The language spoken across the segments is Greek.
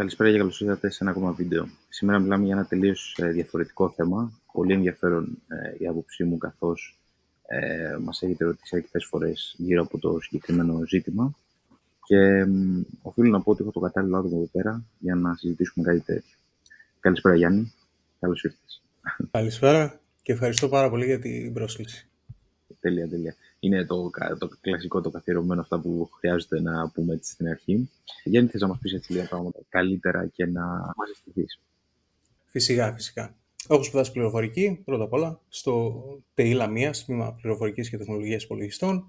Καλησπέρα και καλώς ήρθατε σε ένα ακόμα βίντεο. Σήμερα μιλάμε για ένα τελείως ε, διαφορετικό θέμα. Πολύ ενδιαφέρον ε, η άποψή μου, καθώς ε, μας έχετε ρωτήσει αρκετές φορές γύρω από το συγκεκριμένο ζήτημα. Και ε, οφείλω να πω ότι έχω το κατάλληλο άτομο εδώ πέρα για να συζητήσουμε κάτι τέτοιο. Καλησπέρα, Γιάννη. Καλώς ήρθατε. Καλησπέρα και ευχαριστώ πάρα πολύ για την πρόσκληση. Τέλεια, τέλεια. Είναι το, το κλασικό, το καθιερωμένο, αυτά που χρειάζεται να πούμε έτσι στην αρχή. Γιάννη, θες να μας πεις έτσι λίγα πράγματα καλύτερα και να μας αισθηθείς. Φυσικά, φυσικά. Έχω σπουδάσει πληροφορική, πρώτα απ' όλα, στο ΤΕΙ Λαμία, τμήμα πληροφορικής και τεχνολογίας υπολογιστών.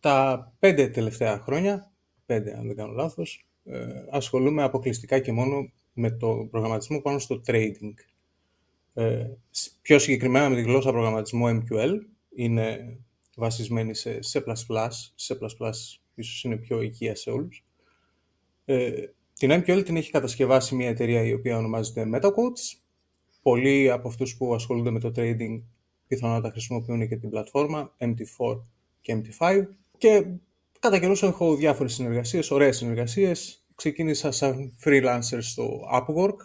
Τα πέντε τελευταία χρόνια, πέντε αν δεν κάνω λάθος, ε, ασχολούμαι αποκλειστικά και μόνο με το προγραμματισμό πάνω στο trading. Ε, πιο συγκεκριμένα με τη γλώσσα προγραμματισμού MQL, είναι βασισμένη σε C++, C++ ίσως είναι πιο οικία σε όλους. Ε, την MQL την έχει κατασκευάσει μια εταιρεία η οποία ονομάζεται MetaQuotes. Πολλοί από αυτούς που ασχολούνται με το trading πιθανότατα χρησιμοποιούν και την πλατφόρμα MT4 και MT5 και κατά καιρούς έχω διάφορες συνεργασίες, ωραίες συνεργασίες. Ξεκίνησα σαν freelancer στο Upwork,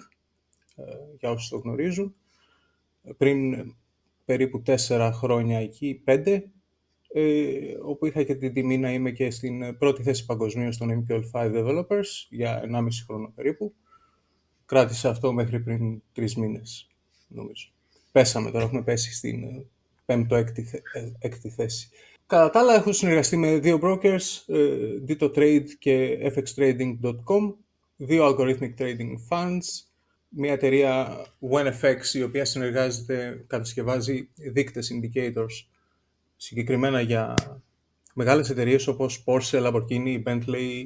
ε, για όσους το γνωρίζουν. Πριν περίπου τέσσερα χρόνια εκεί, πέντε, ε, όπου είχα και την τιμή να είμαι και στην πρώτη θέση παγκοσμίως των MQL5 Developers για 1,5 χρόνο περίπου. Κράτησε αυτό μέχρι πριν τρεις μήνες, νομίζω. Πέσαμε τώρα, έχουμε πέσει στην ε, πέμπτο έκτη, ε, έκτη θέση. Κατά τα άλλα, έχω συνεργαστεί με δύο brokers, Dito Trade και fxtrading.com, δύο algorithmic trading funds, μια εταιρεία OneFX η οποία συνεργάζεται, κατασκευάζει δείκτες indicators συγκεκριμένα για μεγάλες εταιρείες όπως Porsche, Lamborghini, Bentley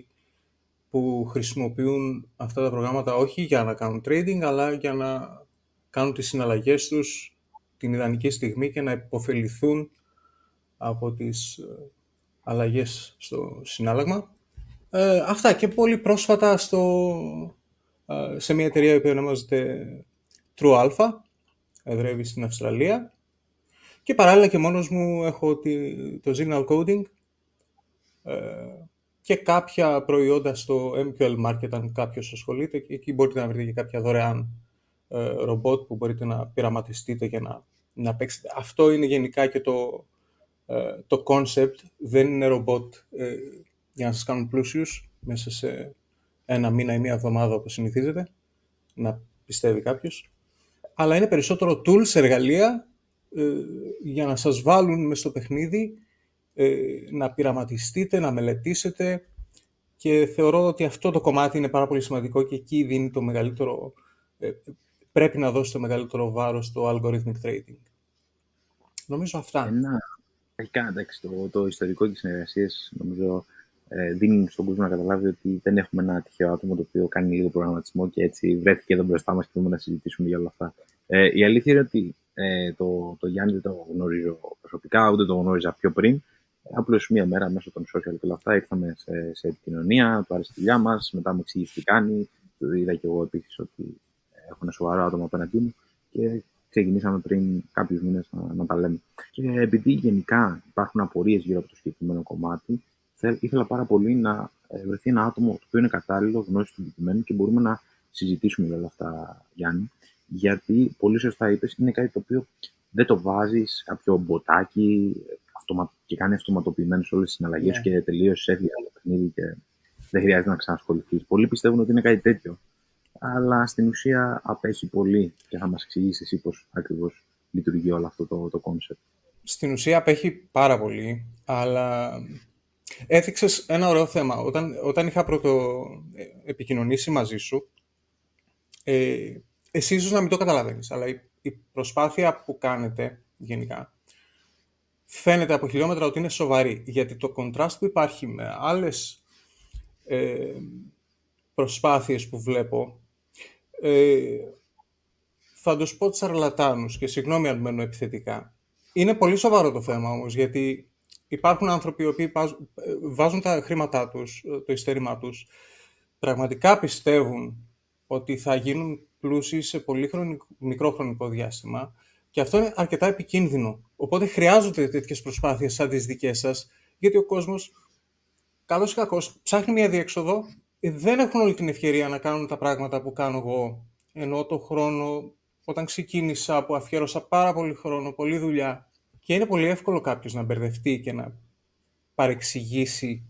που χρησιμοποιούν αυτά τα προγράμματα όχι για να κάνουν trading αλλά για να κάνουν τις συναλλαγές τους την ιδανική στιγμή και να υποφεληθούν από τις ε, αλλαγές στο συνάλλαγμα. Ε, αυτά και πολύ πρόσφατα στο, ε, σε μια εταιρεία που ονομάζεται True Alpha, εδρεύει στην Αυστραλία και παράλληλα και μόνος μου έχω το Signal Coding ε, και κάποια προϊόντα στο MQL Market αν κάποιος ασχολείται και εκεί μπορείτε να βρείτε και κάποια δωρεάν ε, ρομπότ που μπορείτε να πειραματιστείτε και να, να παίξετε. Αυτό είναι γενικά και το, ε, το concept. Δεν είναι ρομπότ ε, για να σας κάνουν πλούσιους μέσα σε ένα μήνα ή μία εβδομάδα όπως συνηθίζεται, να πιστεύει κάποιος. Αλλά είναι περισσότερο tools, εργαλεία ε, για να σας βάλουν μες στο παιχνίδι, ε, να πειραματιστείτε, να μελετήσετε και θεωρώ ότι αυτό το κομμάτι είναι πάρα πολύ σημαντικό και εκεί δίνει το μεγαλύτερο, ε, πρέπει να δώσει το μεγαλύτερο βάρος στο algorithmic trading. Νομίζω αυτά. Ένα, αρχικά, εντάξει, το, το ιστορικό και συνεργασίε νομίζω ε, δίνουν στον κόσμο να καταλάβει ότι δεν έχουμε ένα τυχαίο άτομο το οποίο κάνει λίγο προγραμματισμό και έτσι βρέθηκε εδώ μπροστά μας και μπορούμε να συζητήσουμε για όλα αυτά. Ε, η αλήθεια είναι ότι ε, το, το Γιάννη δεν το γνωρίζω προσωπικά, ούτε το γνώριζα πιο πριν. Απλώς μία μέρα μέσω των social και όλα αυτά ήρθαμε σε, σε επικοινωνία, του άρεσε τη δουλειά μας, μετά μου εξήγησε τι κάνει. Είδα και εγώ επίσης ότι έχω ένα σοβαρό άτομο απέναντί μου και ξεκινήσαμε πριν κάποιους μήνες να, να τα λέμε. Και επειδή γενικά υπάρχουν απορίες γύρω από το συγκεκριμένο κομμάτι, ήθελα πάρα πολύ να ε, βρεθεί ένα άτομο το οποίο είναι κατάλληλο, γνώση του αντικειμένου και μπορούμε να συζητήσουμε για όλα αυτά, Γιάννη γιατί πολύ σωστά είπες, είναι κάτι το οποίο δεν το βάζεις κάποιο μποτάκι και κάνει αυτοματοποιημένες όλες τις συναλλαγές yeah. Ναι. και τελείωσες, έφυγε άλλο παιχνίδι και δεν χρειάζεται να ξανασχοληθείς. Πολλοί πιστεύουν ότι είναι κάτι τέτοιο. Αλλά στην ουσία απέχει πολύ και θα μας εξηγήσεις εσύ πώς ακριβώς λειτουργεί όλο αυτό το, το concept. Στην ουσία απέχει πάρα πολύ, αλλά έθιξες ένα ωραίο θέμα. Όταν, όταν είχα πρώτο ε, επικοινωνήσει μαζί σου, ε, εσύ ίσως να μην το καταλαβαίνεις, αλλά η, προσπάθεια που κάνετε γενικά φαίνεται από χιλιόμετρα ότι είναι σοβαρή, γιατί το contrast που υπάρχει με άλλες ε, προσπάθειες που βλέπω, ε, θα τους πω τσαρλατάνους και συγγνώμη αν μένω επιθετικά. Είναι πολύ σοβαρό το θέμα όμως, γιατί υπάρχουν άνθρωποι οι οποίοι ε, βάζουν τα χρήματά τους, το ειστέρημά τους, πραγματικά πιστεύουν ότι θα γίνουν πλούσιοι σε πολύ χρονικό, μικρό χρονικό διάστημα και αυτό είναι αρκετά επικίνδυνο. Οπότε χρειάζονται τέτοιες προσπάθειες σαν τις δικές σας, γιατί ο κόσμος, καλός ή κακός, ψάχνει μια διέξοδο δεν έχουν όλη την ευκαιρία να κάνουν τα πράγματα που κάνω εγώ. Ενώ το χρόνο, όταν ξεκίνησα, που αφιέρωσα πάρα πολύ χρόνο, πολλή δουλειά, και είναι πολύ εύκολο κάποιος να μπερδευτεί και να παρεξηγήσει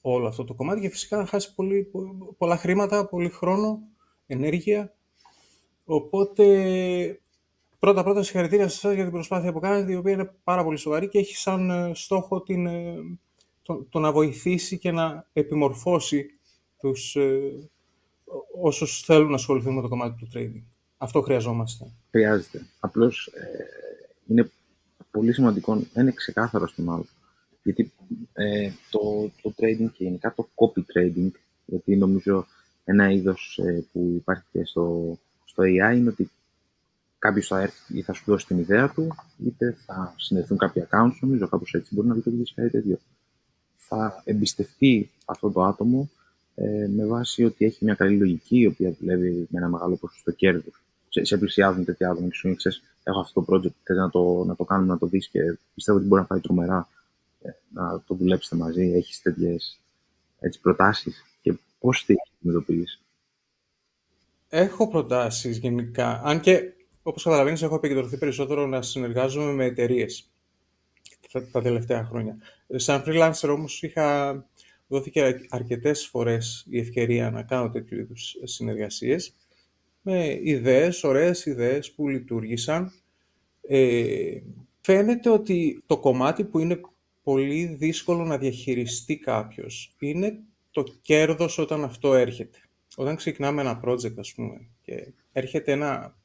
όλο αυτό το κομμάτι και φυσικά να χάσει πολύ, πολλά χρήματα, πολύ χρόνο, ενέργεια. Οπότε, πρώτα-πρώτα συγχαρητήρια σε εσάς για την προσπάθεια που κάνετε, η οποία είναι πάρα πολύ σοβαρή και έχει σαν ε, στόχο την, ε, το, το να βοηθήσει και να επιμορφώσει τους, ε, όσους θέλουν να ασχοληθούν με το κομμάτι του trading. Αυτό χρειαζόμαστε. Χρειάζεται. Απλώς ε, είναι πολύ σημαντικό, είναι ξεκάθαρο στον άλλο. Γιατί ε, το, το trading και γενικά το copy trading, γιατί νομίζω ένα είδος ε, που υπάρχει και στο, στο AI είναι ότι κάποιος θα έρθει ή θα σου δώσει την ιδέα του, είτε θα συνδεθούν κάποια accounts, νομίζω κάπως έτσι μπορεί να λειτουργήσει κάτι τέτοιο. Θα εμπιστευτεί αυτό το άτομο ε, με βάση ότι έχει μια καλή λογική, η οποία δουλεύει με ένα μεγάλο ποσοστό κέρδους. Σε, σε πλησιάζουν τέτοια άτομα και σου λένε, έχω αυτό το project, θες να το, να το κάνουμε, να το δεις και πιστεύω ότι μπορεί να πάει τρομερά ε, να το δουλέψετε μαζί, έχεις τέτοιες έτσι, προτάσεις και πώς τι αντιμετωπίζεις; Έχω προτάσεις γενικά, αν και όπως καταλαβαίνεις έχω επικεντρωθεί περισσότερο να συνεργάζομαι με εταιρείες τα, τα τελευταία χρόνια. Σαν freelancer όμως είχα δόθηκε αρκετές φορές η ευκαιρία να κάνω τέτοιου είδους συνεργασίες με ιδέες, ωραίες ιδέες που λειτουργήσαν. Ε, φαίνεται ότι το κομμάτι που είναι πολύ δύσκολο να διαχειριστεί κάποιος είναι το κέρδος όταν αυτό έρχεται. Όταν ξεκινάμε ένα project, ας πούμε, και έρχεται ένα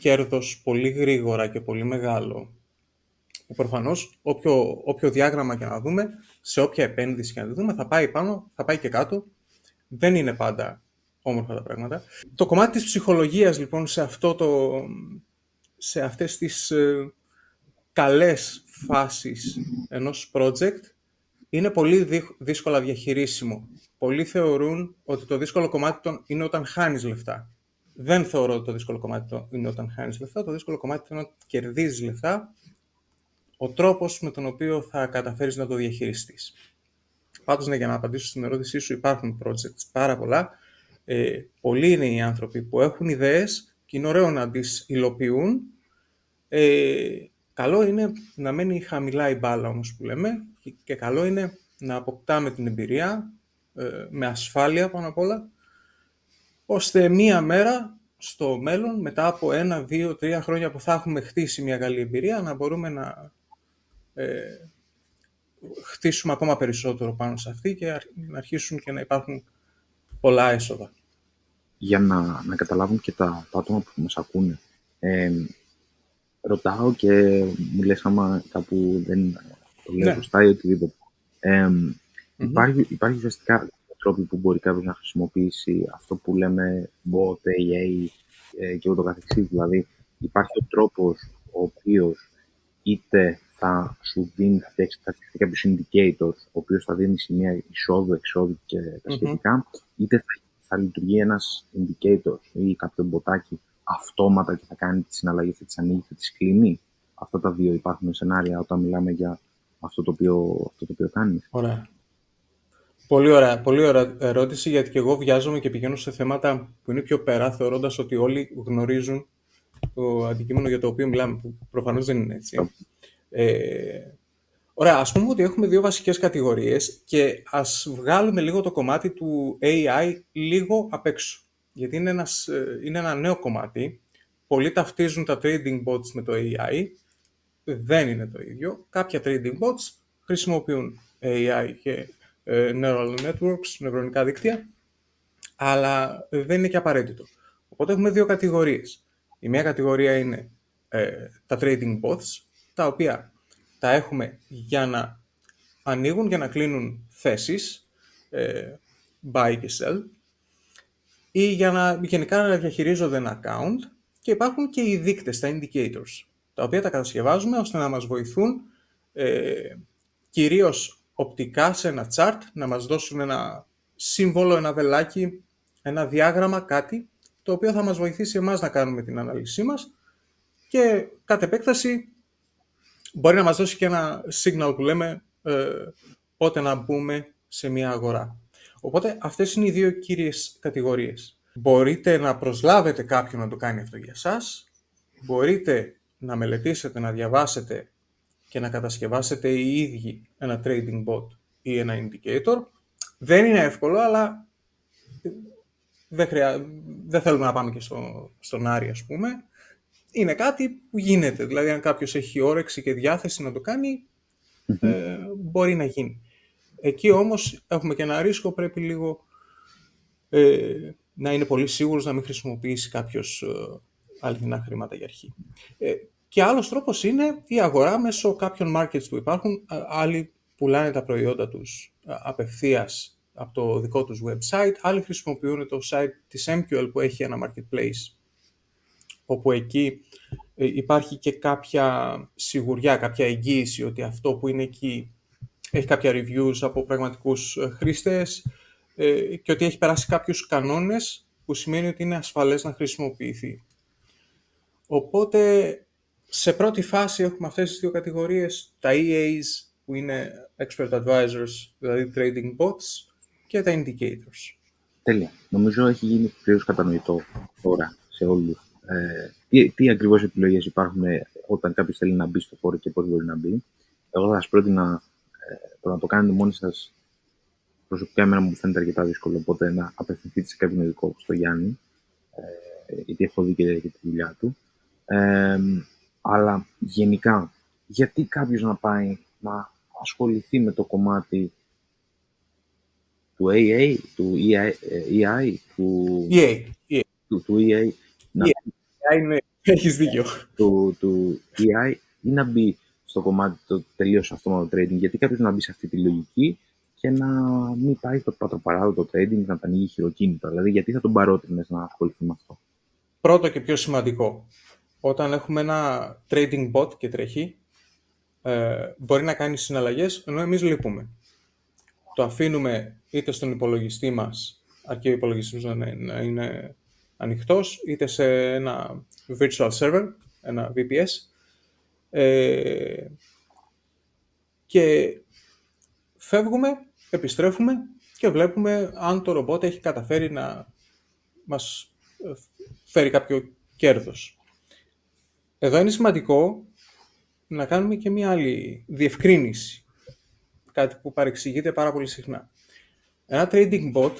κέρδος πολύ γρήγορα και πολύ μεγάλο, Προφανώς, όποιο, όποιο διάγραμμα και να δούμε, σε όποια επένδυση και να δούμε, θα πάει πάνω, θα πάει και κάτω. Δεν είναι πάντα όμορφα τα πράγματα. Το κομμάτι της ψυχολογίας, λοιπόν, σε, αυτό το, σε αυτές τις ε, καλές φάσεις ενός project, είναι πολύ δύσκολα διαχειρίσιμο. Πολλοί θεωρούν ότι το δύσκολο κομμάτι είναι όταν χάνεις λεφτά. Δεν θεωρώ ότι το δύσκολο κομμάτι είναι όταν χάνεις λεφτά. Το δύσκολο κομμάτι είναι όταν κερδίζεις λεφτά ο τρόπος με τον οποίο θα καταφέρεις να το διαχειριστείς. Πάντως, ναι, για να απαντήσω στην ερώτησή σου, υπάρχουν projects πάρα πολλά. Ε, πολλοί είναι οι άνθρωποι που έχουν ιδέες και είναι ωραίο να τις υλοποιούν. Ε, καλό είναι να μένει χαμηλά η μπάλα όμως που λέμε και καλό είναι να αποκτάμε την εμπειρία ε, με ασφάλεια πάνω απ' όλα ώστε μία μέρα στο μέλλον, μετά από ένα, δύο, τρία χρόνια που θα έχουμε χτίσει μια καλή εμπειρία, να μπορούμε να ε, χτίσουμε ακόμα περισσότερο πάνω σε αυτή και να αρχίσουν και να υπάρχουν πολλά έσοδα. Για να, να καταλάβουν και τα, τα άτομα που μας ακούνε. Ε, ρωτάω και μου λες άμα κάπου δεν το λέω ναι. σωστά ή οτιδήποτε. Ε, υπάρχει, υπάρχει ουσιαστικά τρόποι που μπορεί κάποιος να χρησιμοποιήσει αυτό που λέμε bot, AA ε, και ούτω καθεξής. Δηλαδή υπάρχει ο τρόπος ο οποίος είτε θα σου δίνει, θα φτιάξει, θα φτιάξει κάποιος indicator, ο οποίος θα δίνει σημεία εισόδου, εξόδου και τα σχετικα είτε θα, θα λειτουργεί ένας indicator ή κάποιο μποτάκι αυτόματα και θα κάνει τη συναλλαγή, θα τις ανοίγει, θα τις κλείνει. Αυτά τα δύο υπάρχουν σενάρια όταν μιλάμε για αυτό το οποίο, αυτό το οποίο κάνεις. Ωραία. Πολύ ωραία, πολύ ωραία ερώτηση, γιατί και εγώ βιάζομαι και πηγαίνω σε θέματα που είναι πιο πέρα, θεωρώντας ότι όλοι γνωρίζουν το αντικείμενο για το οποίο μιλάμε, που προφανώς δεν είναι έτσι. Ε, ωραία, ας πούμε ότι έχουμε δύο βασικές κατηγορίες και ας βγάλουμε λίγο το κομμάτι του AI λίγο απ' έξω. Γιατί είναι, ένας, ε, είναι ένα νέο κομμάτι. Πολλοί ταυτίζουν τα trading bots με το AI. Δεν είναι το ίδιο. Κάποια trading bots χρησιμοποιούν AI και ε, neural networks, νευρονικά δίκτυα, αλλά δεν είναι και απαραίτητο. Οπότε έχουμε δύο κατηγορίες. Η μία κατηγορία είναι ε, τα trading bots, τα οποία τα έχουμε για να ανοίγουν, για να κλείνουν θέσεις, ε, buy και sell, ή για να γενικά να διαχειρίζονται ένα account και υπάρχουν και οι δείκτες, τα indicators, τα οποία τα κατασκευάζουμε ώστε να μας βοηθούν ε, κυρίως οπτικά σε ένα chart, να μας δώσουν ένα σύμβολο, ένα βελάκι, ένα διάγραμμα, κάτι, το οποίο θα μας βοηθήσει εμάς να κάνουμε την ανάλυση μας και κατ' επέκταση μπορεί να μας δώσει και ένα signal που λέμε ε, πότε να μπούμε σε μια αγορά. Οπότε αυτές είναι οι δύο κύριες κατηγορίες. Μπορείτε να προσλάβετε κάποιον να το κάνει αυτό για σας. Μπορείτε να μελετήσετε, να διαβάσετε και να κατασκευάσετε οι ίδιοι ένα trading bot ή ένα indicator. Δεν είναι εύκολο, αλλά δεν, χρειά... δεν θέλουμε να πάμε και στο... στον Άρη, ας πούμε. Είναι κάτι που γίνεται. Δηλαδή, αν κάποιος έχει όρεξη και διάθεση να το κάνει, ε, μπορεί να γίνει. Εκεί όμως έχουμε και ένα ρίσκο, πρέπει λίγο ε, να είναι πολύ σίγουρος να μην χρησιμοποιήσει κάποιος ε, αληθινά χρήματα για αρχή. Ε, και άλλος τρόπος είναι η αγορά μέσω κάποιων markets που υπάρχουν. Άλλοι πουλάνε τα προϊόντα τους απευθείας από το δικό τους website, άλλοι χρησιμοποιούν το site της MQL που έχει ένα marketplace, όπου εκεί ε, υπάρχει και κάποια σιγουριά, κάποια εγγύηση ότι αυτό που είναι εκεί έχει κάποια reviews από πραγματικούς ε, χρήστες ε, και ότι έχει περάσει κάποιους κανόνες που σημαίνει ότι είναι ασφαλές να χρησιμοποιηθεί. Οπότε, σε πρώτη φάση έχουμε αυτές τις δύο κατηγορίες, τα EAs που είναι Expert Advisors, δηλαδή Trading Bots, και τα Indicators. Τέλεια. Νομίζω έχει γίνει πλήρως κατανοητό τώρα σε όλους. Ε, τι, τι ακριβώς επιλογές υπάρχουν όταν κάποιος θέλει να μπει στο χώρο και πώς μπορεί να μπει. Εγώ θα σας πρότεινα ε, το να το κάνετε μόνοι σας προσωπικά εμένα μου φαίνεται αρκετά δύσκολο, οπότε να απευθυνθείτε σε κάποιον ειδικό όπως το Γιάννη, ε, γιατί έχω δει και, τη δουλειά του. Ε, αλλά γενικά, γιατί κάποιος να πάει να ασχοληθεί με το κομμάτι του AA, του EI, EI του, EA, EA. Του, του EA, να, EA είναι, έχεις δίκιο. Του, του EI ή να μπει στο κομμάτι το τελείως αυτόματο trading, γιατί κάποιος να μπει σε αυτή τη λογική και να μην πάει στο πατροπαράδοτο trading, να τα ανοίγει χειροκίνητα. Δηλαδή, γιατί θα τον παρότρινες να ασχοληθεί με αυτό; Πρώτο και πιο σημαντικό. Όταν έχουμε ένα trading bot και τρέχει, ε, μπορεί να κάνει συναλλαγές, ενώ εμείς λείπουμε. Το αφήνουμε είτε στον υπολογιστή μας, αρκεί ο υπολογιστής να είναι ανοιχτός, είτε σε ένα virtual server, ένα VPS, ε, και φεύγουμε, επιστρέφουμε και βλέπουμε αν το ρομπότ έχει καταφέρει να μας ε, φέρει κάποιο κέρδος. Εδώ είναι σημαντικό να κάνουμε και μία άλλη διευκρίνηση. Κάτι που παρεξηγείται πάρα πολύ συχνά. Ένα trading bot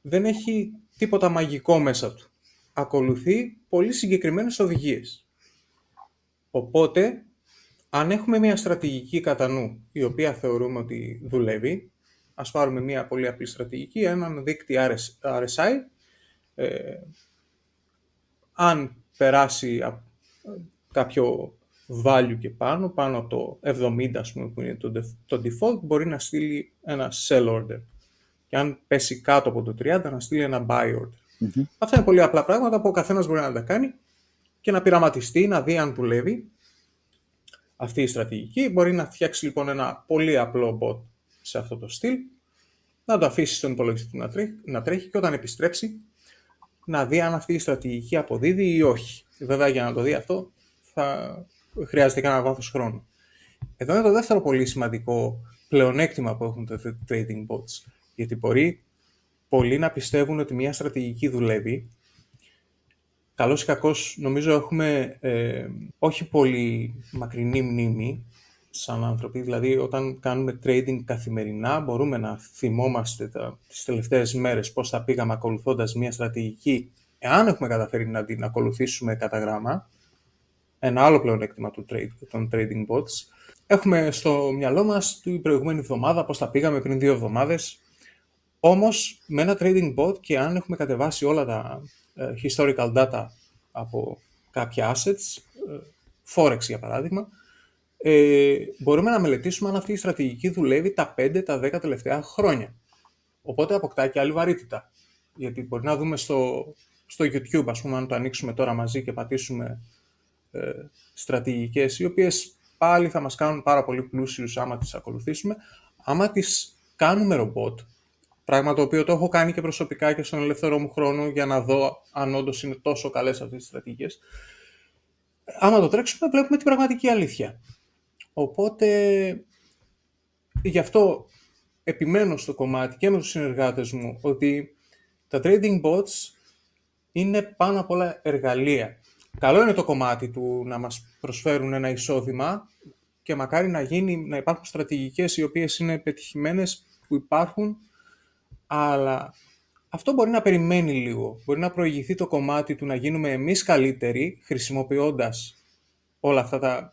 δεν έχει τίποτα μαγικό μέσα του. Ακολουθεί πολύ συγκεκριμένες οδηγίες. Οπότε, αν έχουμε μια στρατηγική κατά νου, η οποία θεωρούμε ότι δουλεύει, ας πάρουμε μια πολύ απλή στρατηγική, έναν δείκτη RSI, ε, αν περάσει κάποιο value και πάνω, πάνω από το 70 ας πούμε, που είναι το, default, μπορεί να στείλει ένα sell order. Και αν πέσει κάτω από το 30, να στείλει ένα buy order. Αυτά είναι πολύ απλά πράγματα που ο καθένας μπορεί να τα κάνει και να πειραματιστεί, να δει αν δουλεύει αυτή η στρατηγική. Μπορεί να φτιάξει λοιπόν ένα πολύ απλό bot σε αυτό το στυλ, να το αφήσει στον υπολογιστή να τρέχει, να τρέχει και όταν επιστρέψει να δει αν αυτή η στρατηγική αποδίδει ή όχι. Βέβαια για να το δει αυτό θα χρειάζεται κανένα βάθος χρόνου. Εδώ είναι το δεύτερο πολύ σημαντικό πλεονέκτημα που έχουν τα trading bots. Γιατί μπορεί πολλοί να πιστεύουν ότι μια στρατηγική δουλεύει καλώς ή κακώς νομίζω έχουμε ε, όχι πολύ μακρινή μνήμη σαν άνθρωποι. Δηλαδή όταν κάνουμε trading καθημερινά μπορούμε να θυμόμαστε τα, τις τελευταίες μέρες πώς θα πήγαμε ακολουθώντας μια στρατηγική εάν έχουμε καταφέρει να την ακολουθήσουμε κατά γράμμα. Ένα άλλο πλεονέκτημα του trade, των trading bots. Έχουμε στο μυαλό μας την προηγούμενη εβδομάδα πώς θα πήγαμε πριν δύο εβδομάδες. Όμως με ένα trading bot και αν έχουμε κατεβάσει όλα τα ε, historical data από κάποια assets, ε, Forex για παράδειγμα, ε, μπορούμε να μελετήσουμε αν αυτή η στρατηγική δουλεύει τα 5, τα 10 τελευταία χρόνια. Οπότε αποκτά και άλλη βαρύτητα. Γιατί μπορεί να δούμε στο, στο YouTube, ας πούμε, αν το ανοίξουμε τώρα μαζί και πατήσουμε ε, στρατηγικές, οι οποίες πάλι θα μας κάνουν πάρα πολύ πλούσιους άμα τις ακολουθήσουμε. Άμα τις κάνουμε ρομπότ, Πράγμα το οποίο το έχω κάνει και προσωπικά και στον ελεύθερό μου χρόνο για να δω αν όντως είναι τόσο καλές αυτές τι στρατηγικές. Άμα το τρέξουμε, βλέπουμε την πραγματική αλήθεια. Οπότε, γι' αυτό επιμένω στο κομμάτι και με τους συνεργάτες μου ότι τα trading bots είναι πάνω απ' όλα εργαλεία. Καλό είναι το κομμάτι του να μας προσφέρουν ένα εισόδημα και μακάρι να, γίνει, να υπάρχουν στρατηγικές οι οποίες είναι πετυχημένες που υπάρχουν, αλλά αυτό μπορεί να περιμένει λίγο. Μπορεί να προηγηθεί το κομμάτι του να γίνουμε εμείς καλύτεροι χρησιμοποιώντας όλα αυτά τα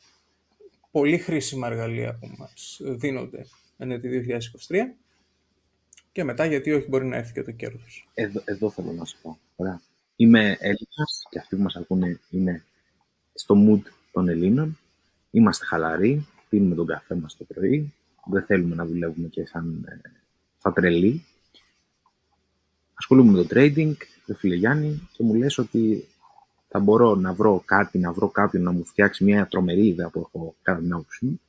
πολύ χρήσιμα εργαλεία που μας δίνονται εν 2023 και μετά γιατί όχι μπορεί να έρθει και το κέρδος. Εδώ, εδώ θέλω να σου πω. Ωραία. Είμαι Έλληνας και αυτοί που μας ακούνε είναι στο mood των Ελλήνων. Είμαστε χαλαροί, πίνουμε τον καφέ μας το πρωί, δεν θέλουμε να δουλεύουμε και σαν, ε, σαν τρελοί. Ασχολούμαι με το trading, το φίλε Γιάννη, και μου λες ότι θα μπορώ να βρω κάτι, να βρω κάποιον να μου φτιάξει μια τρομερή ιδέα που έχω κατά την άποψή μου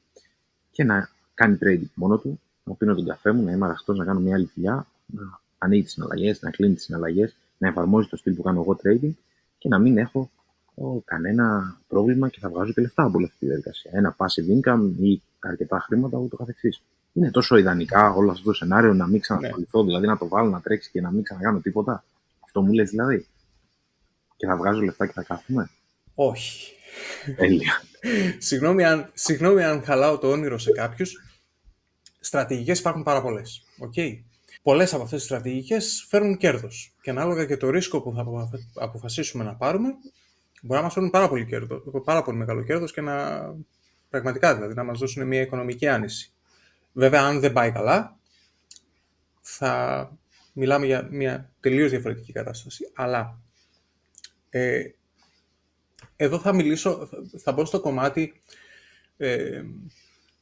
και να κάνει trading μόνο του, να πίνω τον καφέ μου, να είμαι αραχτός, να κάνω μια άλλη δουλειά, να ανοίγει τις συναλλαγές, να κλείνει τις συναλλαγές, να εφαρμόζει το στυλ που κάνω εγώ trading και να μην έχω ο, κανένα πρόβλημα και θα βγάζω και λεφτά από όλη αυτή τη διαδικασία. Ένα passive income ή αρκετά χρήματα ούτω καθεξής. Είναι τόσο ιδανικά όλο αυτό το σενάριο να μην ξανασχοληθώ, ναι. δηλαδή να το βάλω να τρέξει και να μην ξανακάνω τίποτα. Αυτό μου λες δηλαδή. Και θα βγάζω λεφτά και θα κάθομαι. Όχι. Τέλεια. συγγνώμη, αν, συγγνώμη αν χαλάω το όνειρο σε κάποιους. Στρατηγικές υπάρχουν πάρα πολλές. Okay. Πολλές από αυτές τις στρατηγικές φέρνουν κέρδος. Και ανάλογα και το ρίσκο που θα αποφασίσουμε να πάρουμε, μπορεί να μας φέρουν πάρα πολύ, κέρδο, πάρα πολύ μεγάλο κέρδος και να πραγματικά δηλαδή να μας δώσουν μια οικονομική άνεση. Βέβαια, αν δεν πάει καλά, θα μιλάμε για μια τελείως διαφορετική κατάσταση. Αλλά ε, εδώ θα μιλήσω, θα μπω στο κομμάτι ε,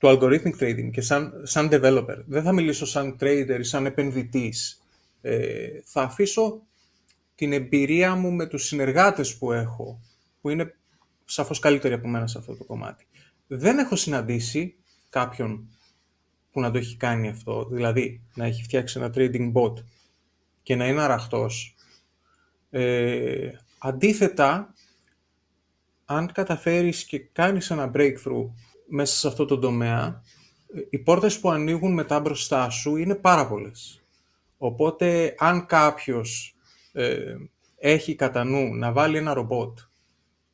του algorithmic trading και σαν, σαν developer. Δεν θα μιλήσω σαν trader ή σαν επενδυτής. Ε, θα αφήσω την εμπειρία μου με τους συνεργάτες που έχω, που είναι σαφώς καλύτεροι από μένα σε αυτό το κομμάτι. Δεν έχω συναντήσει κάποιον που να το έχει κάνει αυτό, δηλαδή να έχει φτιάξει ένα trading bot και να είναι αραχτός. Ε, αντίθετα, αν καταφέρεις και κάνεις ένα breakthrough μέσα σε αυτό το τομέα, οι πόρτες που ανοίγουν μετά μπροστά σου είναι πάρα πολλές. Οπότε, αν κάποιος ε, έχει κατά νου να βάλει ένα ρομπότ,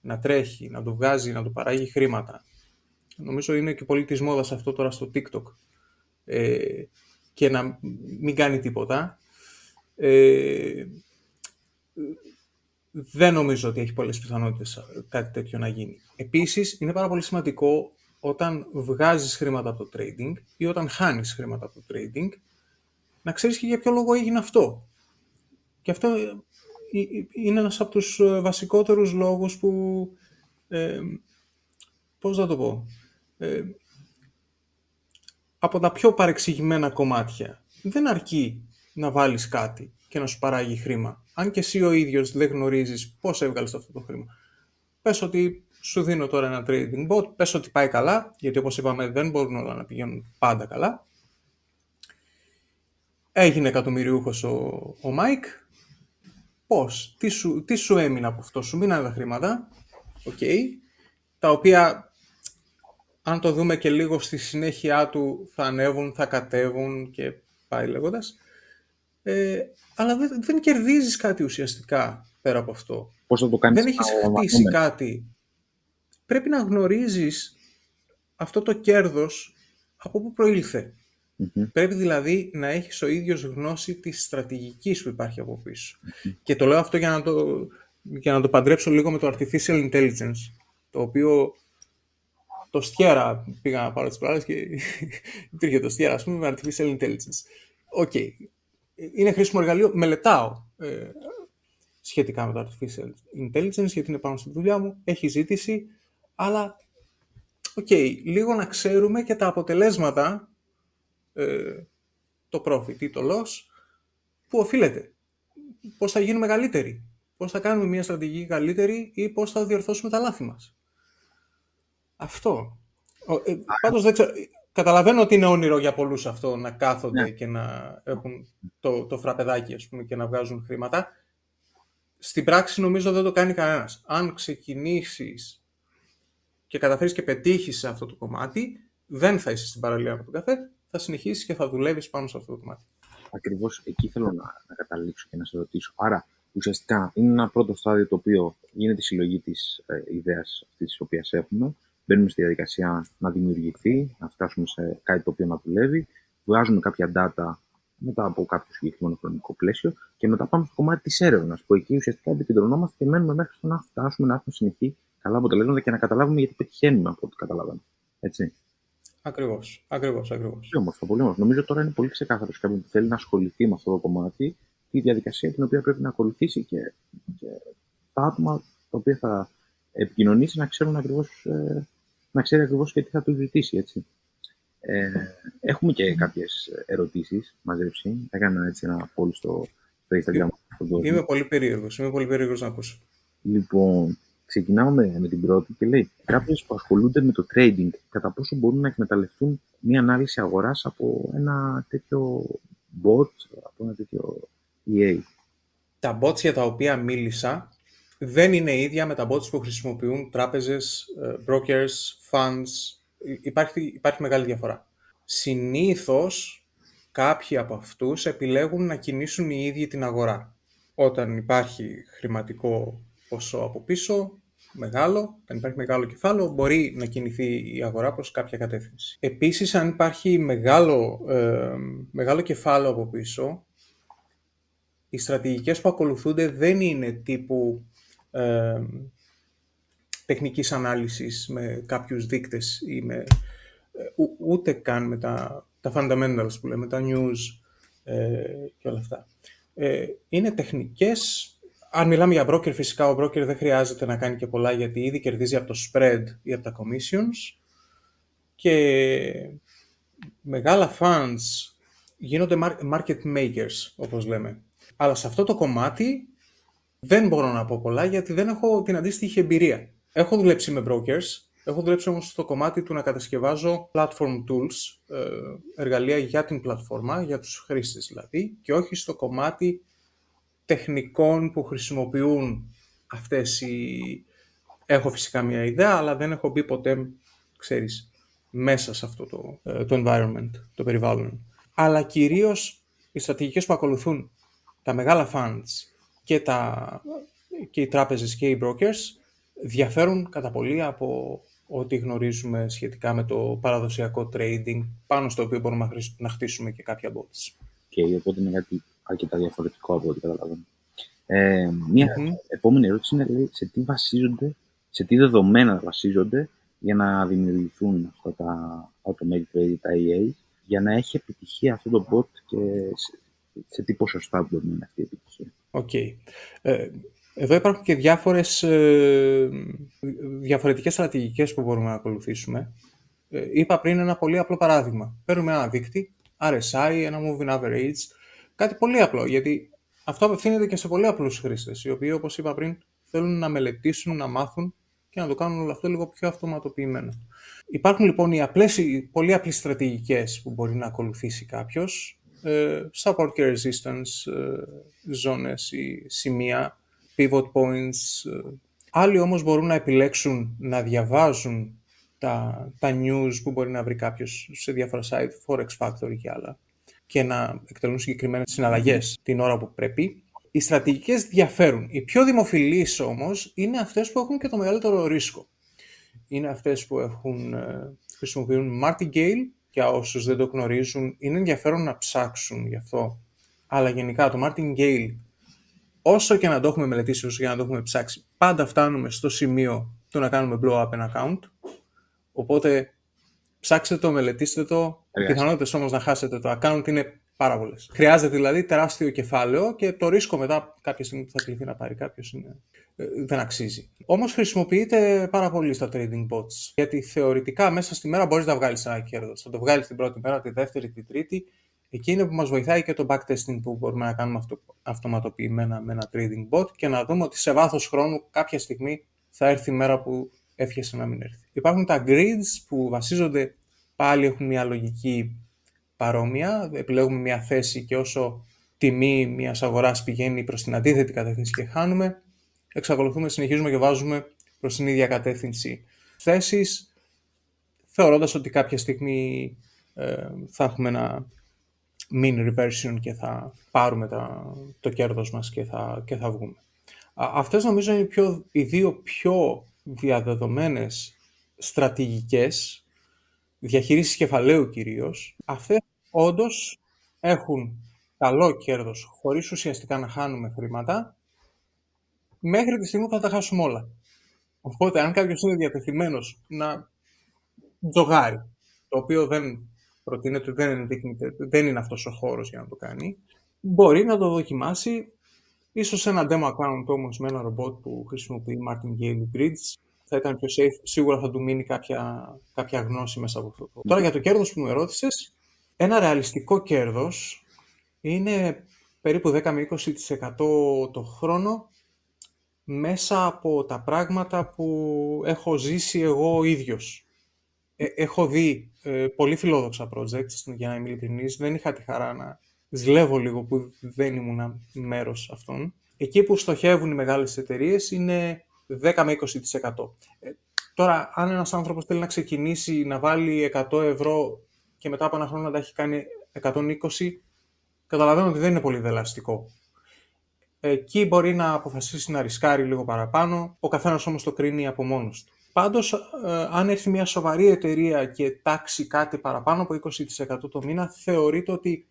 να τρέχει, να το βγάζει, να το παράγει χρήματα, νομίζω είναι και πολύ της μόδας αυτό τώρα στο TikTok, ε, και να μην κάνει τίποτα, ε, δεν νομίζω ότι έχει πολλές πιθανότητες κάτι τέτοιο να γίνει. Επίσης, είναι πάρα πολύ σημαντικό όταν βγάζεις χρήματα από το trading ή όταν χάνεις χρήματα από το trading, να ξέρεις και για ποιο λόγο έγινε αυτό. Και αυτό ε, ε, είναι ένας από τους ε, βασικότερους λόγους που, ε, πώς θα το πω, από τα πιο παρεξηγημένα κομμάτια. Δεν αρκεί να βάλεις κάτι και να σου παράγει χρήμα. Αν και εσύ ο ίδιος δεν γνωρίζεις πώς έβγαλες αυτό το χρήμα. Πες ότι σου δίνω τώρα ένα trading bot, πες ότι πάει καλά, γιατί όπως είπαμε δεν μπορούν όλα να πηγαίνουν πάντα καλά. Έγινε εκατομμυριούχος ο, ο Mike. Πώς, τι σου, τι σου έμεινε από αυτό, σου μείνανε τα χρήματα, okay, τα οποία αν το δούμε και λίγο στη συνέχεια του θα ανέβουν, θα κατέβουν και πάει λέγοντας. Ε, αλλά δεν, δεν κερδίζεις κάτι ουσιαστικά πέρα από αυτό. Πώς θα το κάνεις δεν έχεις χτίσει κάτι πρέπει να γνωρίζεις αυτό το κέρδος από πού προήλθε. Πρέπει δηλαδή να έχεις ο ίδιος γνώση της στρατηγικής που υπάρχει από Και το λέω αυτό για να το, για να το παντρέψω λίγο με το Artificial Intelligence, το οποίο το στιέρα πήγα να πάρω τις πλάρες και υπήρχε το στιέρα, ας πούμε, με Artificial Intelligence. Οκ. Okay. Είναι χρήσιμο εργαλείο, μελετάω ε, σχετικά με το Artificial Intelligence, γιατί είναι πάνω στη δουλειά μου, έχει ζήτηση, αλλά, οκ, λίγο να ξέρουμε και τα αποτελέσματα, ε, το profit ή το loss, που οφείλεται. Πώς θα γίνουμε καλύτεροι; Πώς θα κάνουμε μια στρατηγική καλύτερη ή πώς θα διορθώσουμε τα λάθη μας; Αυτό. Ε, πάντως δεν ξέρω, καταλαβαίνω ότι είναι όνειρο για πολλούς αυτό να κάθονται ναι. και να έχουν το, το φραπεδάκι ας πούμε, και να βγάζουν χρήματα. Στην πράξη νομίζω δεν το κάνει κανένας. Αν ξεκινήσεις και καταφέρεις και πετύχεις σε αυτό το κομμάτι, δεν θα είσαι στην παραλία με τον καφέ, θα συνεχίσεις και θα δουλεύεις πάνω σε αυτό το κομμάτι. Ακριβώς εκεί θέλω να, να καταλήξω και να σε ρωτήσω. Άρα, ουσιαστικά είναι ένα πρώτο στάδιο το οποίο γίνεται η συλλογή της ε, ιδέας αυτής της οποίας έχουμε. Μπαίνουμε στη διαδικασία να δημιουργηθεί, να φτάσουμε σε κάτι το οποίο να δουλεύει. Βγάζουμε κάποια data μετά από κάποιο συγκεκριμένο χρονικό πλαίσιο και μετά πάμε στο κομμάτι της έρευνας, που εκεί ουσιαστικά επικεντρωνόμαστε και μένουμε μέχρι στο να φτάσουμε να έχουμε συνεχή καλά αποτελέσματα και να καταλάβουμε γιατί πετυχαίνουμε από ό,τι καταλάβαμε. Έτσι. Ακριβώς. Ακριβώς, ακριβώς. Πολύ όμορφο, πολύ όμορφο. Νομίζω τώρα είναι πολύ ξεκάθαρος σε κάποιον που θέλει να ασχοληθεί με αυτό το κομμάτι τη διαδικασία την οποία πρέπει να ακολουθήσει και, και τα άτομα τα οποία θα επικοινωνήσει να ξέρουν ακριβώς, ε, να ξέρει ακριβώς και τι θα τους ζητήσει. Έτσι. Ε, έχουμε και κάποιες ερωτήσεις μαζέψει. Έκανα έτσι ένα poll στο, στο Instagram. Είμαι πολύ περίεργος. Είμαι πολύ περίεργος να ακούσω. Λοιπόν, ξεκινάμε με την πρώτη και λέει κάποιο που ασχολούνται με το trading, κατά πόσο μπορούν να εκμεταλλευτούν μια ανάλυση αγοράς από ένα τέτοιο bot, από ένα τέτοιο EA. Τα bots για τα οποία μίλησα δεν είναι ίδια με τα bots που χρησιμοποιούν τράπεζες, ε, brokers, funds. Υπάρχει, υπάρχει μεγάλη διαφορά. Συνήθως κάποιοι από αυτούς επιλέγουν να κινήσουν οι ίδιοι την αγορά. Όταν υπάρχει χρηματικό ποσό από πίσω, μεγάλο, αν υπάρχει μεγάλο κεφάλαιο, μπορεί να κινηθεί η αγορά προς κάποια κατεύθυνση. Επίσης, αν υπάρχει μεγάλο, ε, μεγάλο κεφάλαιο από πίσω, οι στρατηγικές που ακολουθούνται δεν είναι τύπου ε, τεχνικής ανάλυσης με κάποιους δείκτες ή με, ε, ούτε καν με τα, τα fundamentals που λέμε, τα news ε, και όλα αυτά. Ε, είναι τεχνικές αν μιλάμε για broker, φυσικά ο broker δεν χρειάζεται να κάνει και πολλά γιατί ήδη κερδίζει από το spread ή από τα commissions και μεγάλα funds γίνονται market makers, όπως λέμε. Αλλά σε αυτό το κομμάτι δεν μπορώ να πω πολλά γιατί δεν έχω την αντίστοιχη εμπειρία. Έχω δουλέψει με brokers, έχω δουλέψει όμως στο κομμάτι του να κατασκευάζω platform tools, ε, εργαλεία για την πλατφόρμα, για τους χρήστες δηλαδή, και όχι στο κομμάτι τεχνικών που χρησιμοποιούν αυτές οι... Έχω φυσικά μια ιδέα, αλλά δεν έχω μπει ποτέ, ξέρεις, μέσα σε αυτό το, ε, το environment, το περιβάλλον. Αλλά κυρίως οι στρατηγικές που ακολουθούν τα μεγάλα funds και, τα, και οι τράπεζες και οι brokers διαφέρουν κατά πολύ από ό,τι γνωρίζουμε σχετικά με το παραδοσιακό trading πάνω στο οποίο μπορούμε να χτίσουμε και κάποια bots. Και okay, οπότε είναι κάτι αρκετά διαφορετικό από ό,τι καταλαβαίνω. Ε, μια επόμενη ερώτηση είναι σε τι βασίζονται, σε τι δεδομένα βασίζονται για να δημιουργηθούν αυτά τα automated trading, τα EA, για να έχει επιτυχία αυτό το bot και σε, σε τι ποσοστά μπορεί να είναι αυτή η επιτυχία. OK. Okay. Ε, εδώ υπάρχουν και διάφορες, ε, διαφορετικές στρατηγικές που μπορούμε να ακολουθήσουμε. Ε, είπα πριν ένα πολύ απλό παράδειγμα. Παίρνουμε ένα δείκτη, RSI, ένα moving average, Κάτι πολύ απλό, γιατί αυτό απευθύνεται και σε πολύ απλούς χρήστες, οι οποίοι, όπως είπα πριν, θέλουν να μελετήσουν, να μάθουν και να το κάνουν όλο αυτό λίγο πιο αυτοματοποιημένο. Υπάρχουν λοιπόν οι, απλές, οι πολύ απλές στρατηγικές που μπορεί να ακολουθήσει κάποιος, ε, support και resistance, ε, ζώνες ή σημεία, pivot points. Ε. Άλλοι όμως μπορούν να επιλέξουν να διαβάζουν τα, τα news που μπορεί να βρει κάποιος σε διάφορα site, Forex Factory και άλλα και να εκτελούν συγκεκριμένες συναλλαγές την ώρα που πρέπει. Οι στρατηγικές διαφέρουν. Οι πιο δημοφιλείς όμως είναι αυτές που έχουν και το μεγαλύτερο ρίσκο. Είναι αυτές που έχουν, ε, χρησιμοποιούν martingale και όσους δεν το γνωρίζουν είναι ενδιαφέρον να ψάξουν γι' αυτό. Αλλά γενικά το martingale όσο και να το έχουμε μελετήσει, όσο και να το έχουμε ψάξει, πάντα φτάνουμε στο σημείο του να κάνουμε blow up ένα account. Οπότε Ψάξτε το, μελετήστε το. Οι πιθανότητες όμως να χάσετε το account είναι πάρα πολλές. Χρειάζεται δηλαδή τεράστιο κεφάλαιο και το ρίσκο μετά κάποια στιγμή που θα κληθεί να πάρει κάποιος είναι... Ε, δεν αξίζει. Όμως χρησιμοποιείται πάρα πολύ στα trading bots. Γιατί θεωρητικά μέσα στη μέρα μπορείς να βγάλεις ένα κέρδος. Θα το βγάλεις την πρώτη μέρα, τη δεύτερη, τη τρίτη. Εκεί είναι που μας βοηθάει και το backtesting που μπορούμε να κάνουμε αυτο, αυτοματοποιημένα με ένα trading bot και να δούμε ότι σε βάθος χρόνου κάποια στιγμή θα έρθει η μέρα που εύχεσαι να μην έρθει. Υπάρχουν τα grids που βασίζονται, πάλι έχουν μια λογική παρόμοια, επιλέγουμε μια θέση και όσο τιμή μιας αγοράς πηγαίνει προς την αντίθετη κατεύθυνση και χάνουμε, εξακολουθούμε, συνεχίζουμε και βάζουμε προς την ίδια κατεύθυνση θέσεις, θεωρώντας ότι κάποια στιγμή ε, θα έχουμε ένα mean reversion και θα πάρουμε τα, το κέρδος μας και θα, και θα βγούμε. Αυτές νομίζω είναι οι, πιο, οι δύο πιο διαδεδομένες στρατηγικές διαχείρισης κεφαλαίου κυρίως. Αυτές όντως έχουν καλό κέρδος χωρίς ουσιαστικά να χάνουμε χρήματα μέχρι τη στιγμή που θα τα χάσουμε όλα. Οπότε αν κάποιος είναι διατεθειμένος να τζογάρει, το οποίο δεν προτείνεται, δεν, δεν είναι αυτός ο χώρος για να το κάνει, μπορεί να το δοκιμάσει ίσως ένα demo account όμως με ένα ρομπότ που χρησιμοποιεί Martingale Bridge θα ήταν πιο safe, σίγουρα θα του μείνει κάποια, κάποια γνώση μέσα από αυτό. Τώρα για το κέρδος που μου ερώτησες, ένα ρεαλιστικό κέρδος είναι περίπου 10 με 20% το χρόνο μέσα από τα πράγματα που έχω ζήσει εγώ ίδιος. Ε, έχω δει ε, πολύ φιλόδοξα projects, για να είμαι ειλικρινής. Δεν είχα τη χαρά να ζλεύω λίγο που δεν ήμουν μέρος αυτών. Εκεί που στοχεύουν οι μεγάλες εταιρείες είναι 10 με 20%. Ε, τώρα, αν ένας άνθρωπος θέλει να ξεκινήσει να βάλει 100 ευρώ και μετά από ένα χρόνο να τα έχει κάνει 120, καταλαβαίνω ότι δεν είναι πολύ δελαστικό. Εκεί μπορεί να αποφασίσει να ρισκάρει λίγο παραπάνω, ο καθένας όμως το κρίνει από μόνος του. Πάντως, ε, αν έρθει μια σοβαρή εταιρεία και τάξει κάτι παραπάνω από 20% το μήνα, θεωρείται ότι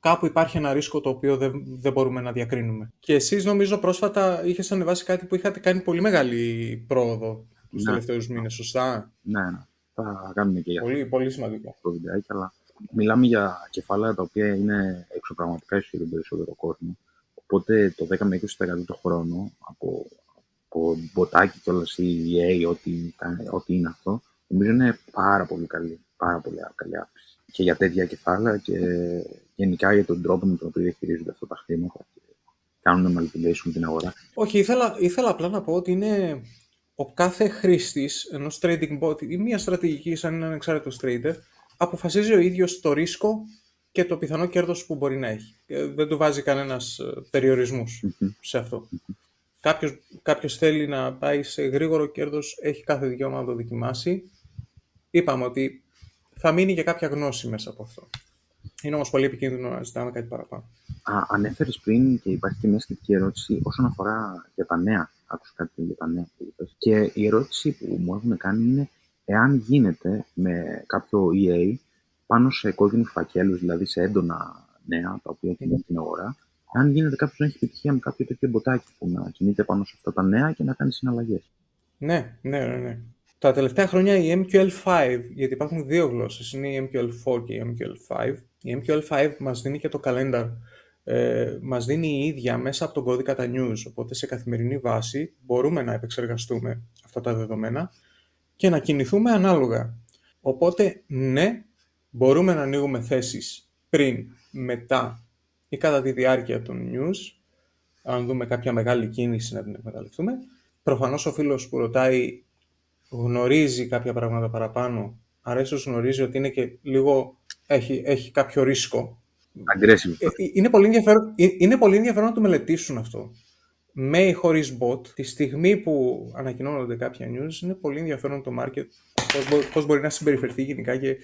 κάπου υπάρχει ένα ρίσκο το οποίο δεν, δεν μπορούμε να διακρίνουμε. Και εσείς νομίζω πρόσφατα είχες ανεβάσει κάτι που είχατε κάνει πολύ μεγάλη πρόοδο τους ναι. τελευταίους μήνες, σωστά; Ναι, ναι. Θα κάνουμε και για πολύ, πολύ σημαντικό. Το βιντεάκι, αλλά μιλάμε για κεφάλαια τα οποία είναι εξωπραγματικά ίσως για τον περισσότερο κόσμο. Οπότε το 10 με 20% το χρόνο από, από μποτάκι και όλα η EA, ό,τι, ό,τι είναι αυτό, νομίζω είναι πάρα πολύ καλή, πάρα πολύ καλή άποψη. Και για τέτοια κεφάλαια και γενικά για τον τρόπο με τον οποίο διαχειρίζονται αυτά τα χρήματα και κάνουν manipulation την αγορά. Όχι, ήθελα, ήθελα απλά να πω ότι είναι ο κάθε χρήστης ενός trading bot ή μια στρατηγική σαν έναν ανεξάρτητο trader αποφασίζει ο ίδιος το ρίσκο και το πιθανό κέρδος που μπορεί να έχει. Ε, δεν του βάζει κανένας ε, περιορισμούς σε αυτό. Κάποιος, κάποιος θέλει να πάει σε γρήγορο κέρδος, έχει κάθε δικαίωμα να το δοκιμάσει. Είπαμε ότι θα μείνει και κάποια γνώση μέσα από αυτό. Είναι όμως πολύ επικίνδυνο να ζητάμε κάτι παραπάνω. Ανέφερες πριν και υπάρχει και μια σχετική ερώτηση όσον αφορά για τα νέα. Άκουσα κάτι για τα νέα που Και η ερώτηση που μου έχουν κάνει είναι εάν γίνεται με κάποιο EA πάνω σε κόκκινους φακέλους, δηλαδή σε έντονα νέα τα οποία κινούν την αγορά, αν γίνεται κάποιος να έχει επιτυχία με κάποιο τέτοιο μποτάκι που να κινείται πάνω σε αυτά τα νέα και να κάνει συναλλαγές. Ναι, ναι, ναι. ναι. Τα τελευταία χρόνια η MQL5, γιατί υπάρχουν δύο γλώσσες, είναι η MQL4 και η MQL5. Η MQL5 μας δίνει και το calendar, ε, μας δίνει η ίδια μέσα από τον κώδικα τα news, οπότε σε καθημερινή βάση μπορούμε να επεξεργαστούμε αυτά τα δεδομένα και να κινηθούμε ανάλογα. Οπότε, ναι, μπορούμε να ανοίγουμε θέσεις πριν, μετά ή κατά τη διάρκεια των news, αν δούμε κάποια μεγάλη κίνηση να την εκμεταλλευτούμε. Προφανώς ο φίλος που ρωτάει γνωρίζει κάποια πράγματα παραπάνω, άρα ίσως γνωρίζει ότι είναι και λίγο, έχει, έχει κάποιο ρίσκο. Aggressive. Ε, ε, είναι πολύ, ενδιαφέρον, ε, είναι πολύ ενδιαφέρον να το μελετήσουν αυτό. Με ή χωρίς bot, τη στιγμή που ανακοινώνονται κάποια news, είναι πολύ ενδιαφέρον το market, πώς, πώς μπορεί να συμπεριφερθεί γενικά και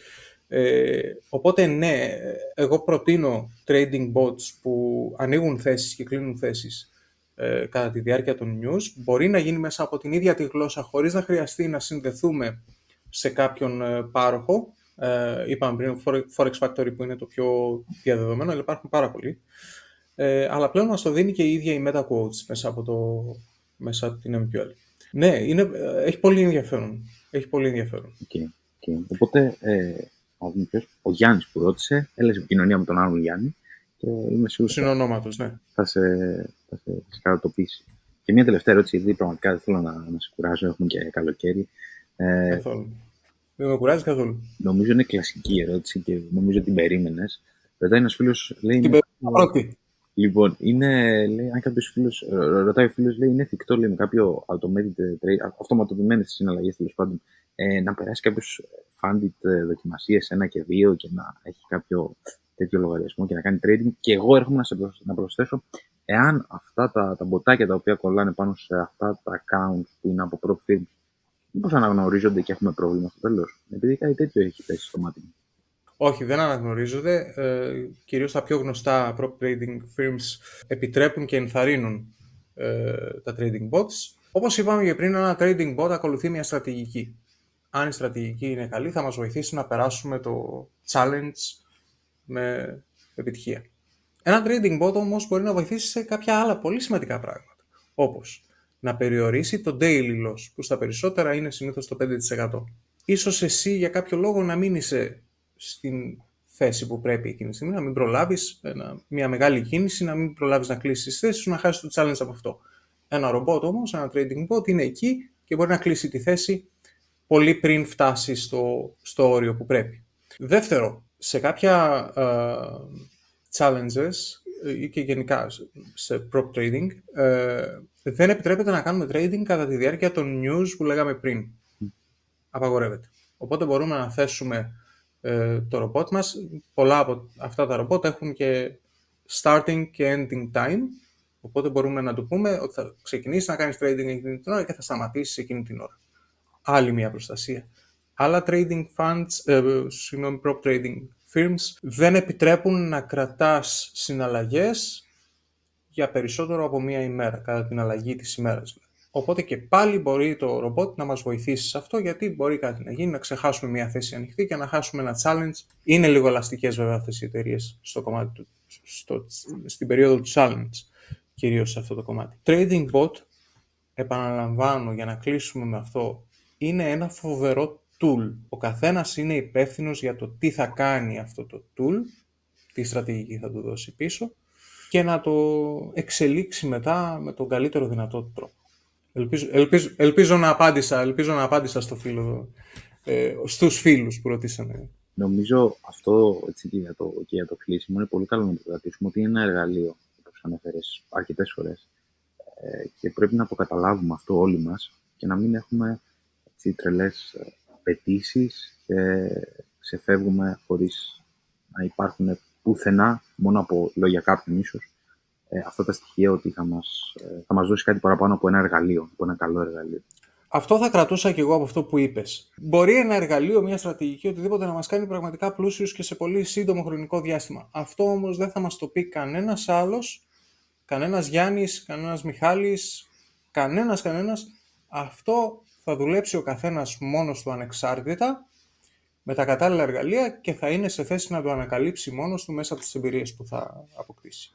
ε, οπότε ναι, εγώ προτείνω trading bots που ανοίγουν θέσεις και κλείνουν θέσεις ε, κατά τη διάρκεια των news μπορεί να γίνει μέσα από την ίδια τη γλώσσα χωρίς να χρειαστεί να συνδεθούμε σε κάποιον ε, πάροχο. Ε, είπαμε πριν, Forex Factory που είναι το πιο διαδεδομένο, αλλά υπάρχουν πάρα πολλοί. Ε, αλλά πλέον μας το δίνει και η ίδια η Meta Quotes μέσα από, το, μέσα από την MQL. Ναι, είναι, ε, έχει πολύ ενδιαφέρον. Έχει πολύ ενδιαφέρον. Okay. Okay. Οπότε, ε, ο Γιάννης που ρώτησε, έλεγε επικοινωνία με τον άλλον Γιάννη και είμαι σίγουρος. Συνονόματος, ναι. Θα σε, θα σε, σε κατατοπίσει. Και μια τελευταία ερώτηση, γιατί πραγματικά δεν θέλω να, να σε κουράζω, έχουμε και καλοκαίρι. Ε, καθόλου. Δεν με κουράζει καθόλου. Νομίζω είναι κλασική ερώτηση και νομίζω ότι την περίμενες. Ρωτάει ένας φίλος, λέει. Την πρώτη. Λοιπόν, είναι, λέει, αν κάποιος φίλο, ρωτάει ο φίλος, λέει, είναι εφικτό λέει, με κάποιο automated trade, αυτοματοποιημένες συναλλαγές τέλος πάντων, ε, να περάσει κάποιος funded ε, δοκιμασίες ένα και δύο και να έχει κάποιο τέτοιο λογαριασμό και να κάνει trading. Και εγώ έρχομαι να, να προσθέσω, εάν αυτά τα, τα μποτάκια τα οποία κολλάνε πάνω σε αυτά τα accounts που είναι από prop firms, μήπως αναγνωρίζονται και έχουμε πρόβλημα στο τέλος; Επειδή κάτι τέτοιο έχει πέσει στο μάτι μου. Όχι, δεν αναγνωρίζονται. Ε, κυρίως τα πιο γνωστά prop trading firms επιτρέπουν και ενθαρρύνουν ε, τα trading bots. Όπως είπαμε και πριν, ένα trading bot ακολουθεί μια στρατηγική. Αν η στρατηγική είναι καλή, θα μας βοηθήσει να περάσουμε το challenge με επιτυχία. Ένα trading bot όμως μπορεί να βοηθήσει σε κάποια άλλα πολύ σημαντικά πράγματα. Όπως να περιορίσει το daily loss, που στα περισσότερα είναι συνήθως το 5%. Ίσως εσύ για κάποιο λόγο να μην είσαι στην θέση που πρέπει εκείνη τη στιγμή, να μην προλάβεις μια μεγάλη κίνηση, να μην προλάβεις να κλείσεις τις θέσεις σου, να χάσεις το challenge από αυτό. Ένα ρομπότ όμως, ένα trading bot είναι εκεί και μπορεί να κλείσει τη θέση πολύ πριν φτάσεις στο, στο όριο που πρέπει. Δεύτερο, σε κάποια uh, challenges ή και γενικά σε prop trading, uh, δεν επιτρέπεται να κάνουμε trading κατά τη διάρκεια των news που λέγαμε πριν. Απαγορεύεται. Οπότε μπορούμε να θέσουμε ε, το ρομπότ μας. Πολλά από αυτά τα ρομπότ έχουν και starting και ending time. Οπότε μπορούμε να του πούμε ότι θα ξεκινήσει να κάνεις trading εκείνη την ώρα και θα σταματήσεις εκείνη την ώρα. Άλλη μια προστασία. Άλλα trading funds, ε, συγγνώμη, prop trading firms δεν επιτρέπουν να κρατάς συναλλαγές για περισσότερο από μία ημέρα, κατά την αλλαγή της ημέρας. Οπότε και πάλι μπορεί το ρομπότ να μας βοηθήσει σε αυτό, γιατί μπορεί κάτι να γίνει, να ξεχάσουμε μία θέση ανοιχτή και να χάσουμε ένα challenge. Είναι λίγο ελαστικές βέβαια αυτές οι εταιρείες στο κομμάτι του, στο, στην περίοδο του challenge, κυρίως σε αυτό το κομμάτι. Trading bot, επαναλαμβάνω για να κλείσουμε με αυτό, είναι ένα φοβερό tool. Ο καθένας είναι υπεύθυνος για το τι θα κάνει αυτό το tool, τι στρατηγική θα του δώσει πίσω και να το εξελίξει μετά με τον καλύτερο δυνατό τρόπο. Ελπίζω, ελπίζω, ελπίζω, να, απάντησα, ελπίζω να απάντησα στο φίλο, ε, στους φίλους που ρωτήσανε. Νομίζω αυτό έτσι, και, για το, και για το κλείσιμο είναι πολύ καλό να το κρατήσουμε ότι είναι ένα εργαλείο, όπως ανέφερες αρκετές φορές, ε, και πρέπει να το καταλάβουμε αυτό όλοι μας και να μην έχουμε έτσι, τρελές απαιτήσεις και ξεφεύγουμε χωρίς να υπάρχουν πουθενά, μόνο από λόγια κάποιων ίσως, ε, αυτά τα στοιχεία ότι θα μας, ε, θα μας δώσει κάτι παραπάνω από ένα εργαλείο, από ένα καλό εργαλείο. Αυτό θα κρατούσα και εγώ από αυτό που είπες. Μπορεί ένα εργαλείο, μια στρατηγική, οτιδήποτε να μας κάνει πραγματικά πλούσιους και σε πολύ σύντομο χρονικό διάστημα. Αυτό όμως δεν θα μας το πει κανένας άλλος, κανένας Γιάννης, κανένας Μιχάλης, κανένας κανένας. Αυτό θα δουλέψει ο καθένας μόνος του ανεξάρτητα με τα κατάλληλα εργαλεία και θα είναι σε θέση να το ανακαλύψει μόνος του μέσα από τις εμπειρίες που θα αποκτήσει.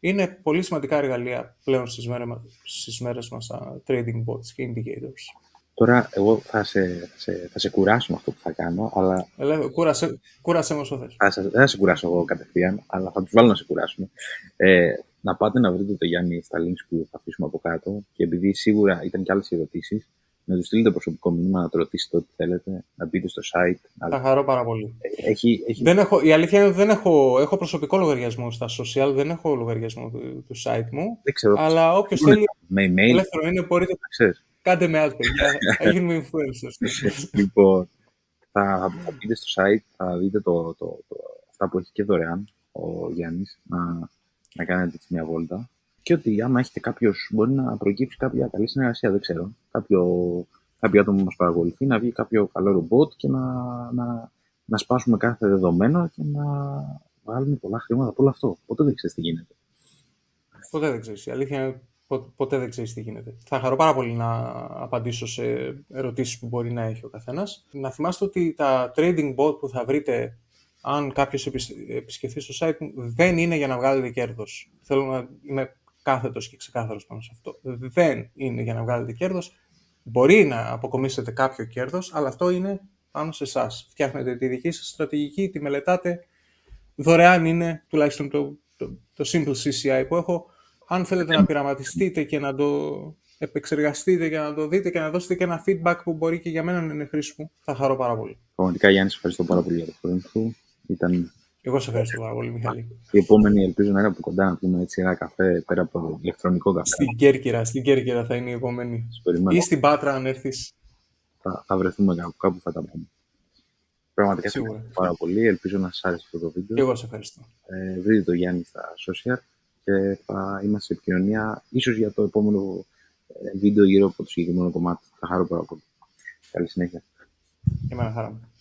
Είναι πολύ σημαντικά εργαλεία πλέον στις μέρες, στις μέρες μας τα trading bots και indicators. Τώρα, εγώ θα σε, σε, θα σε κουράσω με αυτό που θα κάνω, αλλά... Ελέ, κούρασε, κούρασε με όσο θες. Θα, δεν θα σε κουράσω εγώ κατευθείαν, αλλά θα τους βάλω να σε κουράσουμε. Ε, να πάτε να βρείτε το Γιάννη στα links που θα αφήσουμε από κάτω και επειδή σίγουρα ήταν και άλλες ερωτήσεις, να του στείλετε προσωπικό μήνυμα, να το ρωτήσετε ό,τι θέλετε, να μπείτε στο site. Θα χαρώ πάρα πολύ. Έχει, έχει... Δεν έχω, η αλήθεια είναι ότι δεν έχω, έχω προσωπικό λογαριασμό στα social, δεν έχω λογαριασμό του, του site μου. Δεν ξέρω. Αλλά όποιος θέλει. Με email. Ελεύθερο είναι, μπορείτε. Ξέρεις. Κάντε με άλλο, παιδιά. θα γίνουμε influencers. λοιπόν, θα, θα μπείτε στο site, θα δείτε το, το, το, αυτά που έχει και δωρεάν ο Γιάννης να, να κάνετε μια βόλτα και ότι άμα έχετε κάποιος, μπορεί να προκύψει κάποια καλή συνεργασία, δεν ξέρω. Κάποιο, κάποιο άτομο που μας παρακολουθεί, να βγει κάποιο καλό ρομπότ και να, να, να σπάσουμε κάθε δεδομένο και να βάλουμε πολλά χρήματα από όλο αυτό. Ποτέ δεν ξέρεις τι γίνεται. Ποτέ δεν ξέρεις. Η αλήθεια είναι ποτέ δεν ξέρεις τι γίνεται. Θα χαρώ πάρα πολύ να απαντήσω σε ερωτήσεις που μπορεί να έχει ο καθένας. Να θυμάστε ότι τα trading bot που θα βρείτε αν κάποιος επισκεφθεί στο site μου, δεν είναι για να βγάλετε κέρδος. Θέλω να είμαι κάθετος και ξεκάθαρος πάνω σε αυτό. Δεν είναι για να βγάλετε κέρδος. Μπορεί να αποκομίσετε κάποιο κέρδος, αλλά αυτό είναι πάνω σε εσάς. Φτιάχνετε τη δική σας στρατηγική, τη μελετάτε. Δωρεάν είναι τουλάχιστον το, το, το Simple CCI που έχω. Αν θέλετε να πειραματιστείτε και να το επεξεργαστείτε και να το δείτε και να δώσετε και ένα feedback που μπορεί και για μένα να είναι χρήσιμο, θα χαρώ πάρα πολύ. Πραγματικά Γιάννη, ευχαριστώ πάρα πολύ για το χρόνο σου. Ήταν εγώ σε ευχαριστώ πάρα πολύ, Μιχαλή. Η επόμενη ελπίζω να είναι από κοντά να πούμε έτσι ένα καφέ πέρα από το ηλεκτρονικό καφέ. Στην Κέρκυρα, στην Κέρκυρα θα είναι η επόμενη. Ή στην Πάτρα, αν έρθεις. Θα, θα βρεθούμε κάπου, κάπου θα τα πούμε. Πραγματικά σε ευχαριστώ πάρα πολύ. Ελπίζω να σας άρεσε αυτό το βίντεο. Και εγώ σε ευχαριστώ. Ε, βρείτε το Γιάννη στα social και θα είμαστε σε επικοινωνία ίσως για το επόμενο ε, βίντεο γύρω από το συγκεκριμένο κομμάτι. Θα χαρώ πάρα πολύ. Καλή συνέχεια. Και εμένα χαρά